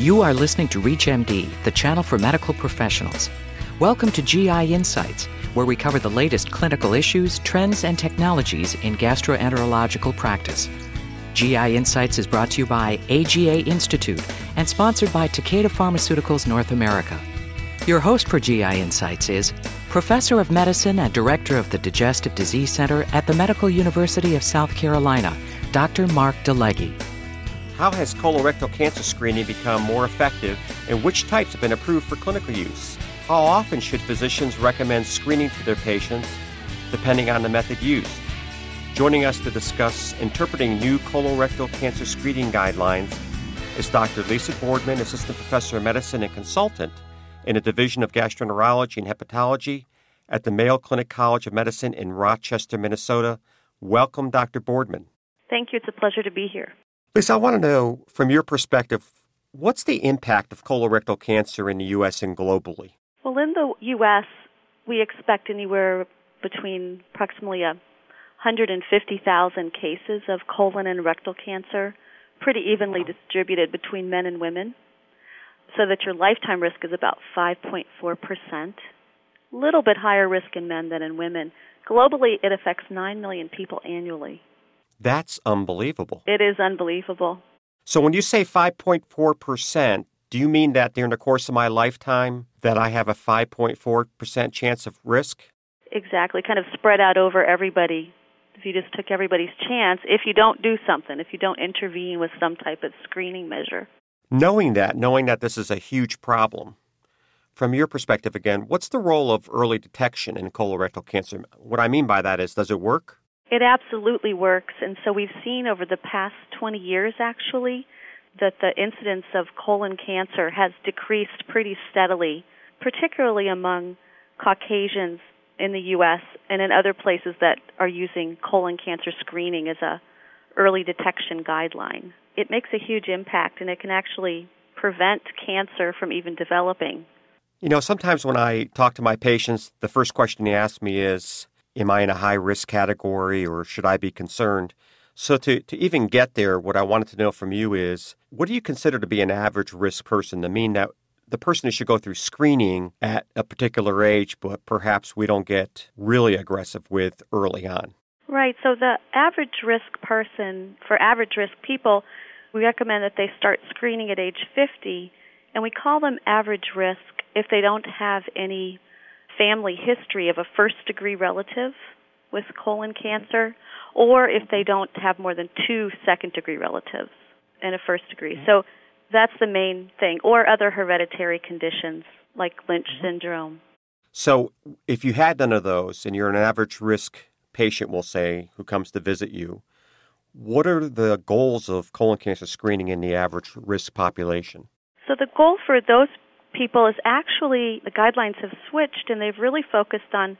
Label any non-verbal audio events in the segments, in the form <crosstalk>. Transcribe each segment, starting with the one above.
You are listening to ReachMD, the channel for medical professionals. Welcome to GI Insights, where we cover the latest clinical issues, trends, and technologies in gastroenterological practice. GI Insights is brought to you by AGA Institute and sponsored by Takeda Pharmaceuticals North America. Your host for GI Insights is Professor of Medicine and Director of the Digestive Disease Center at the Medical University of South Carolina, Dr. Mark DeLegge. How has colorectal cancer screening become more effective, and which types have been approved for clinical use? How often should physicians recommend screening to their patients, depending on the method used? Joining us to discuss interpreting new colorectal cancer screening guidelines is Dr. Lisa Boardman, Assistant Professor of Medicine and Consultant in the Division of Gastroenterology and Hepatology at the Mayo Clinic College of Medicine in Rochester, Minnesota. Welcome, Dr. Boardman. Thank you. It's a pleasure to be here. Lisa, I want to know from your perspective, what's the impact of colorectal cancer in the U.S. and globally? Well, in the U.S., we expect anywhere between approximately 150,000 cases of colon and rectal cancer, pretty evenly distributed between men and women, so that your lifetime risk is about 5.4%. A little bit higher risk in men than in women. Globally, it affects 9 million people annually. That's unbelievable. It is unbelievable. So when you say 5.4%, do you mean that during the course of my lifetime that I have a 5.4% chance of risk? Exactly, kind of spread out over everybody. If you just took everybody's chance, if you don't do something, if you don't intervene with some type of screening measure. Knowing that, knowing that this is a huge problem, from your perspective again, what's the role of early detection in colorectal cancer? What I mean by that is, does it work? It absolutely works. And so we've seen over the past 20 years, actually, that the incidence of colon cancer has decreased pretty steadily, particularly among Caucasians in the U.S. and in other places that are using colon cancer screening as a early detection guideline. It makes a huge impact and it can actually prevent cancer from even developing. You know, sometimes when I talk to my patients, the first question they ask me is, Am I in a high risk category or should I be concerned? So, to, to even get there, what I wanted to know from you is what do you consider to be an average risk person? To mean that the person who should go through screening at a particular age, but perhaps we don't get really aggressive with early on. Right. So, the average risk person, for average risk people, we recommend that they start screening at age 50, and we call them average risk if they don't have any family history of a first degree relative with colon cancer, or if they don't have more than two second degree relatives in a first degree. So that's the main thing, or other hereditary conditions like Lynch mm-hmm. syndrome. So if you had none of those and you're an average risk patient, we'll say, who comes to visit you, what are the goals of colon cancer screening in the average risk population? So the goal for those people is actually the guidelines have switched and they've really focused on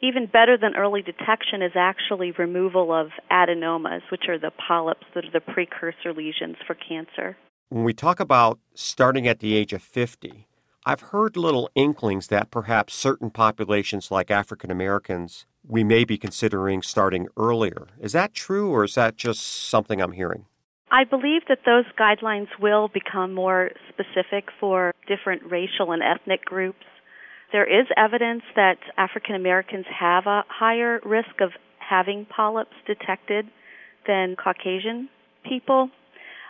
even better than early detection is actually removal of adenomas, which are the polyps that are the precursor lesions for cancer. When we talk about starting at the age of 50, I've heard little inklings that perhaps certain populations like African Americans we may be considering starting earlier. Is that true or is that just something I'm hearing? I believe that those guidelines will become more specific for different racial and ethnic groups. There is evidence that African Americans have a higher risk of having polyps detected than Caucasian people.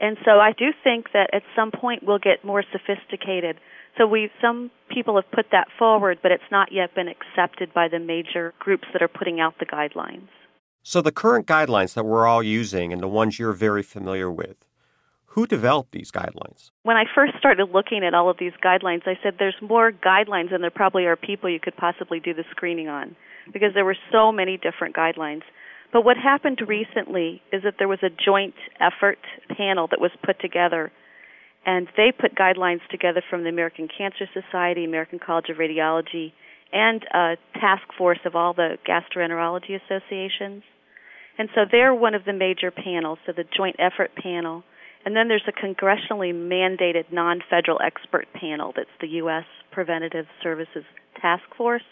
And so I do think that at some point we'll get more sophisticated. So we some people have put that forward, but it's not yet been accepted by the major groups that are putting out the guidelines. So, the current guidelines that we're all using and the ones you're very familiar with, who developed these guidelines? When I first started looking at all of these guidelines, I said there's more guidelines than there probably are people you could possibly do the screening on because there were so many different guidelines. But what happened recently is that there was a joint effort panel that was put together and they put guidelines together from the American Cancer Society, American College of Radiology, and a task force of all the gastroenterology associations. And so they're one of the major panels, so the Joint Effort Panel. And then there's a congressionally mandated non federal expert panel that's the U.S. Preventative Services Task Force,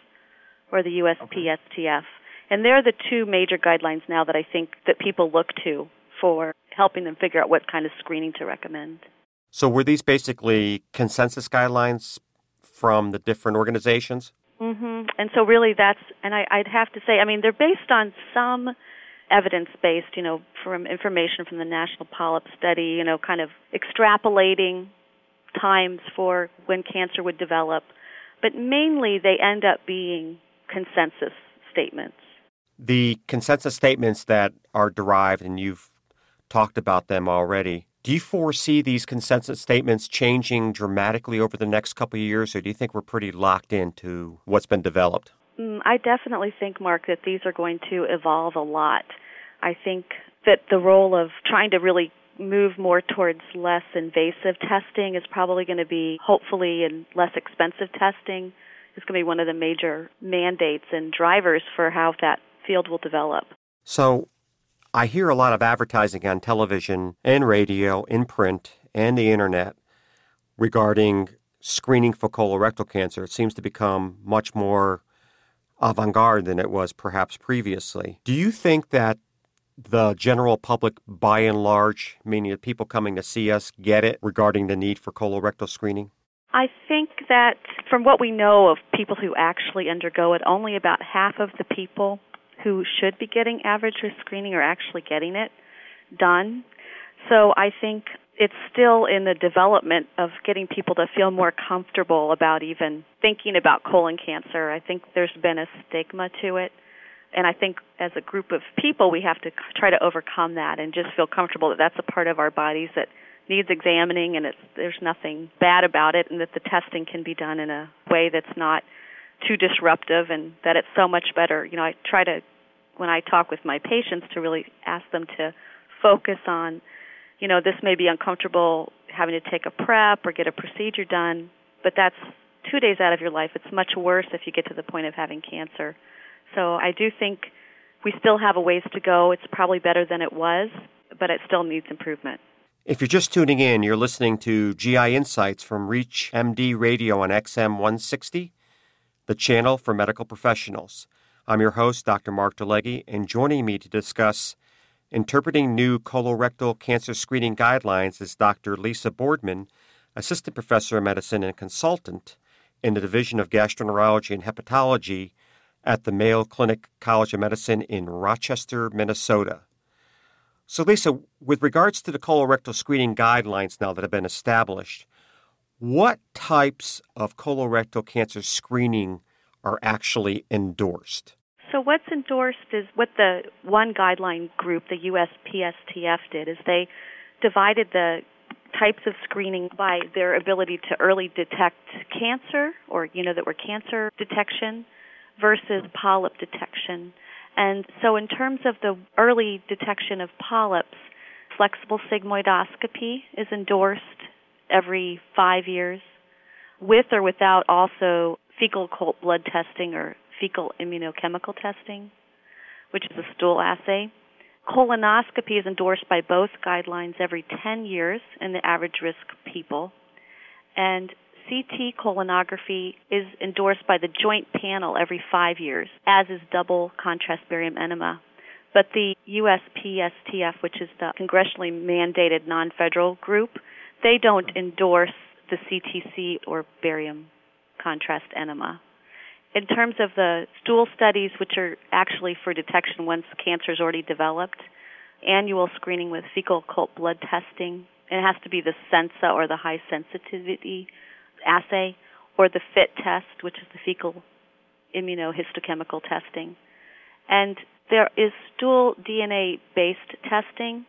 or the USPSTF. Okay. And they're the two major guidelines now that I think that people look to for helping them figure out what kind of screening to recommend. So, were these basically consensus guidelines from the different organizations? Mm-hmm. And so, really, that's, and I, I'd have to say, I mean, they're based on some evidence based, you know, from information from the National Polyp Study, you know, kind of extrapolating times for when cancer would develop. But mainly, they end up being consensus statements. The consensus statements that are derived, and you've talked about them already, do you foresee these consensus statements changing dramatically over the next couple of years, or do you think we're pretty locked into what's been developed? Mm, I definitely think, Mark, that these are going to evolve a lot. I think that the role of trying to really move more towards less invasive testing is probably going to be, hopefully, and less expensive testing is going to be one of the major mandates and drivers for how that field will develop. So, I hear a lot of advertising on television and radio, in print, and the internet regarding screening for colorectal cancer. It seems to become much more avant garde than it was perhaps previously. Do you think that the general public, by and large, meaning the people coming to see us, get it regarding the need for colorectal screening? I think that from what we know of people who actually undergo it, only about half of the people who should be getting average risk screening are actually getting it done. So I think it's still in the development of getting people to feel more comfortable about even thinking about colon cancer. I think there's been a stigma to it. And I think as a group of people, we have to try to overcome that and just feel comfortable that that's a part of our bodies that needs examining and it's, there's nothing bad about it and that the testing can be done in a way that's not too disruptive and that it's so much better. You know, I try to when I talk with my patients to really ask them to focus on, you know, this may be uncomfortable having to take a prep or get a procedure done, but that's two days out of your life. It's much worse if you get to the point of having cancer. So I do think we still have a ways to go. It's probably better than it was, but it still needs improvement. If you're just tuning in, you're listening to GI Insights from Reach MD Radio on XM 160, the channel for medical professionals. I'm your host, Dr. Mark DeLegge, and joining me to discuss interpreting new colorectal cancer screening guidelines is Dr. Lisa Boardman, Assistant Professor of Medicine and Consultant in the Division of Gastroenterology and Hepatology at the Mayo Clinic College of Medicine in Rochester, Minnesota. So, Lisa, with regards to the colorectal screening guidelines now that have been established, what types of colorectal cancer screening are actually endorsed? So what's endorsed is what the one guideline group, the USPSTF, did is they divided the types of screening by their ability to early detect cancer or you know that were cancer detection versus polyp detection. And so in terms of the early detection of polyps, flexible sigmoidoscopy is endorsed every 5 years with or without also fecal occult blood testing or fecal immunochemical testing, which is a stool assay. Colonoscopy is endorsed by both guidelines every 10 years in the average risk people. And CT colonography is endorsed by the joint panel every five years, as is double contrast barium enema. But the USPSTF, which is the congressionally mandated non federal group, they don't endorse the CTC or barium contrast enema in terms of the stool studies, which are actually for detection once cancer is already developed, annual screening with fecal occult blood testing, it has to be the SENSA or the high sensitivity assay, or the FIT test, which is the fecal immunohistochemical testing. And there is stool DNA based testing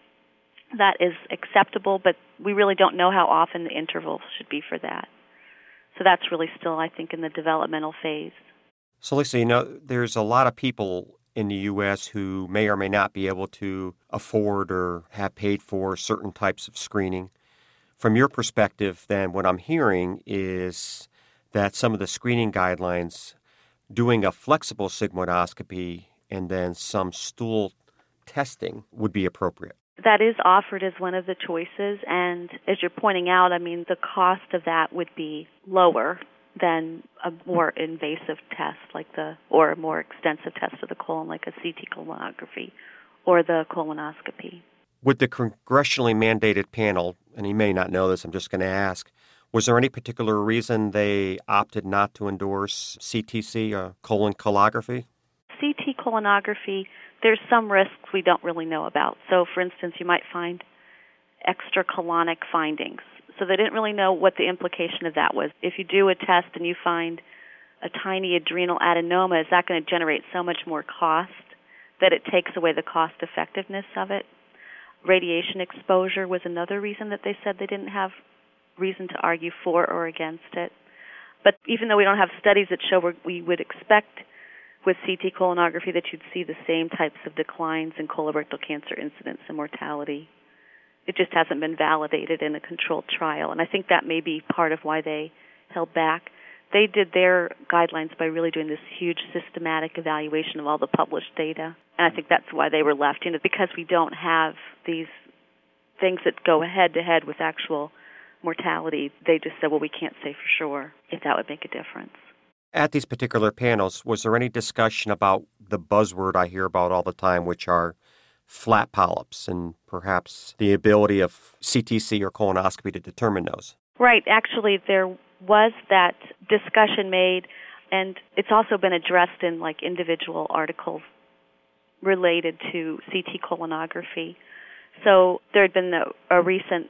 that is acceptable, but we really don't know how often the interval should be for that. So that's really still, I think, in the developmental phase. So, Lisa, you know, there's a lot of people in the U.S. who may or may not be able to afford or have paid for certain types of screening. From your perspective, then, what I'm hearing is that some of the screening guidelines doing a flexible sigmoidoscopy and then some stool testing would be appropriate. That is offered as one of the choices, and as you're pointing out, I mean, the cost of that would be lower than a more invasive test like the or a more extensive test of the colon like a CT colonography or the colonoscopy. With the congressionally mandated panel, and you may not know this, I'm just going to ask, was there any particular reason they opted not to endorse CTC, or uh, colon colography? CT colonography, there's some risks we don't really know about. So, for instance, you might find extracolonic findings. So they didn't really know what the implication of that was. If you do a test and you find a tiny adrenal adenoma, is that going to generate so much more cost that it takes away the cost effectiveness of it? Radiation exposure was another reason that they said they didn't have reason to argue for or against it. But even though we don't have studies that show we would expect with CT colonography that you'd see the same types of declines in colorectal cancer incidence and mortality. It just hasn't been validated in a controlled trial, and I think that may be part of why they held back. They did their guidelines by really doing this huge systematic evaluation of all the published data, and I think that's why they were left. You know, because we don't have these things that go head to head with actual mortality, they just said, well, we can't say for sure if that would make a difference. At these particular panels, was there any discussion about the buzzword I hear about all the time, which are flat polyps and perhaps the ability of CTC or colonoscopy to determine those? Right. Actually, there was that discussion made, and it's also been addressed in like individual articles related to CT colonography. So there had been a, a recent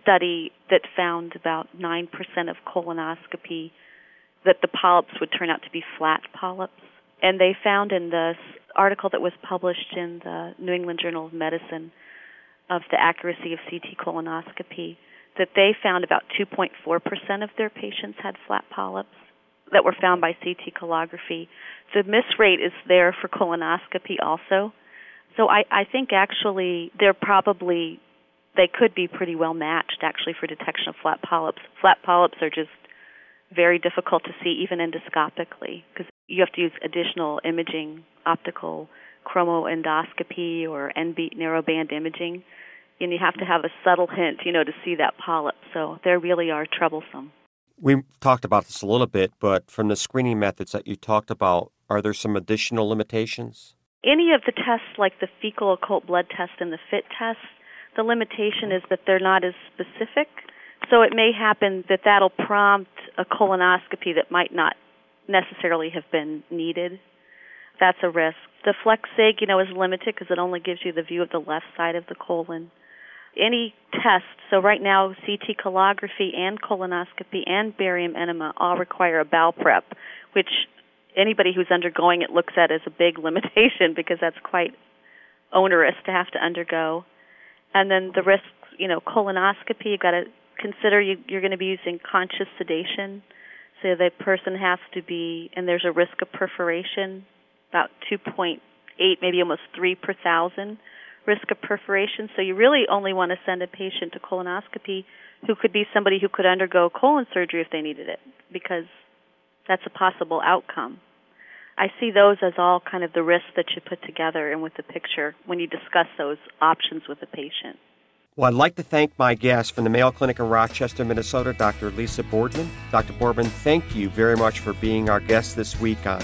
study that found about 9% of colonoscopy that the polyps would turn out to be flat polyps. And they found in this article that was published in the New England Journal of Medicine of the accuracy of CT colonoscopy that they found about 2.4% of their patients had flat polyps that were found by CT colography. The miss rate is there for colonoscopy also. So I, I think actually they're probably they could be pretty well matched actually for detection of flat polyps. Flat polyps are just very difficult to see even endoscopically because you have to use additional imaging, optical chromoendoscopy or NB narrowband imaging, and you have to have a subtle hint, you know, to see that polyp. So they really are troublesome. We talked about this a little bit, but from the screening methods that you talked about, are there some additional limitations? Any of the tests, like the fecal occult blood test and the FIT test, the limitation is that they're not as specific. So it may happen that that'll prompt a colonoscopy that might not necessarily have been needed. That's a risk. The FlexSig, you know, is limited because it only gives you the view of the left side of the colon. Any test, so right now CT colography and colonoscopy and barium enema all require a bowel prep, which anybody who's undergoing it looks at as a big <laughs> limitation because that's quite onerous to have to undergo. And then the risks, you know, colonoscopy, you've got to consider you, you're going to be using conscious sedation. So the person has to be, and there's a risk of perforation, about 2.8, maybe almost 3 per thousand risk of perforation. So you really only want to send a patient to colonoscopy who could be somebody who could undergo colon surgery if they needed it, because that's a possible outcome. I see those as all kind of the risks that you put together and with the picture when you discuss those options with the patient. Well, I'd like to thank my guest from the Mayo Clinic in Rochester, Minnesota, Dr. Lisa Boardman. Dr. Boardman, thank you very much for being our guest this week on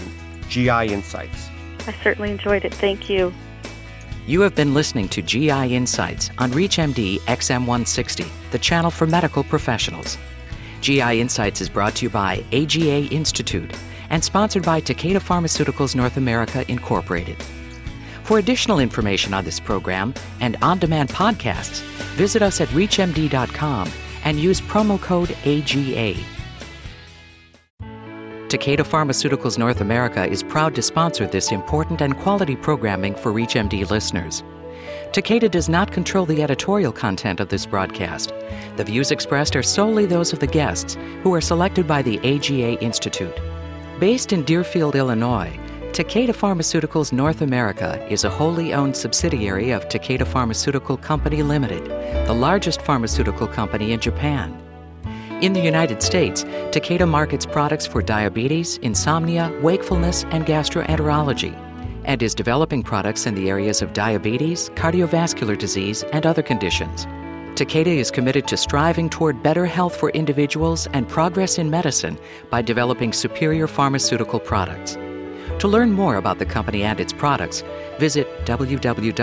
GI Insights. I certainly enjoyed it. Thank you. You have been listening to GI Insights on ReachMD XM160, the channel for medical professionals. GI Insights is brought to you by AGA Institute and sponsored by Takeda Pharmaceuticals North America Incorporated. For additional information on this program and on demand podcasts, visit us at ReachMD.com and use promo code AGA. Takeda Pharmaceuticals North America is proud to sponsor this important and quality programming for ReachMD listeners. Takeda does not control the editorial content of this broadcast. The views expressed are solely those of the guests, who are selected by the AGA Institute. Based in Deerfield, Illinois, Takeda Pharmaceuticals North America is a wholly owned subsidiary of Takeda Pharmaceutical Company Limited, the largest pharmaceutical company in Japan. In the United States, Takeda markets products for diabetes, insomnia, wakefulness, and gastroenterology, and is developing products in the areas of diabetes, cardiovascular disease, and other conditions. Takeda is committed to striving toward better health for individuals and progress in medicine by developing superior pharmaceutical products. To learn more about the company and its products, visit www.tpna.com.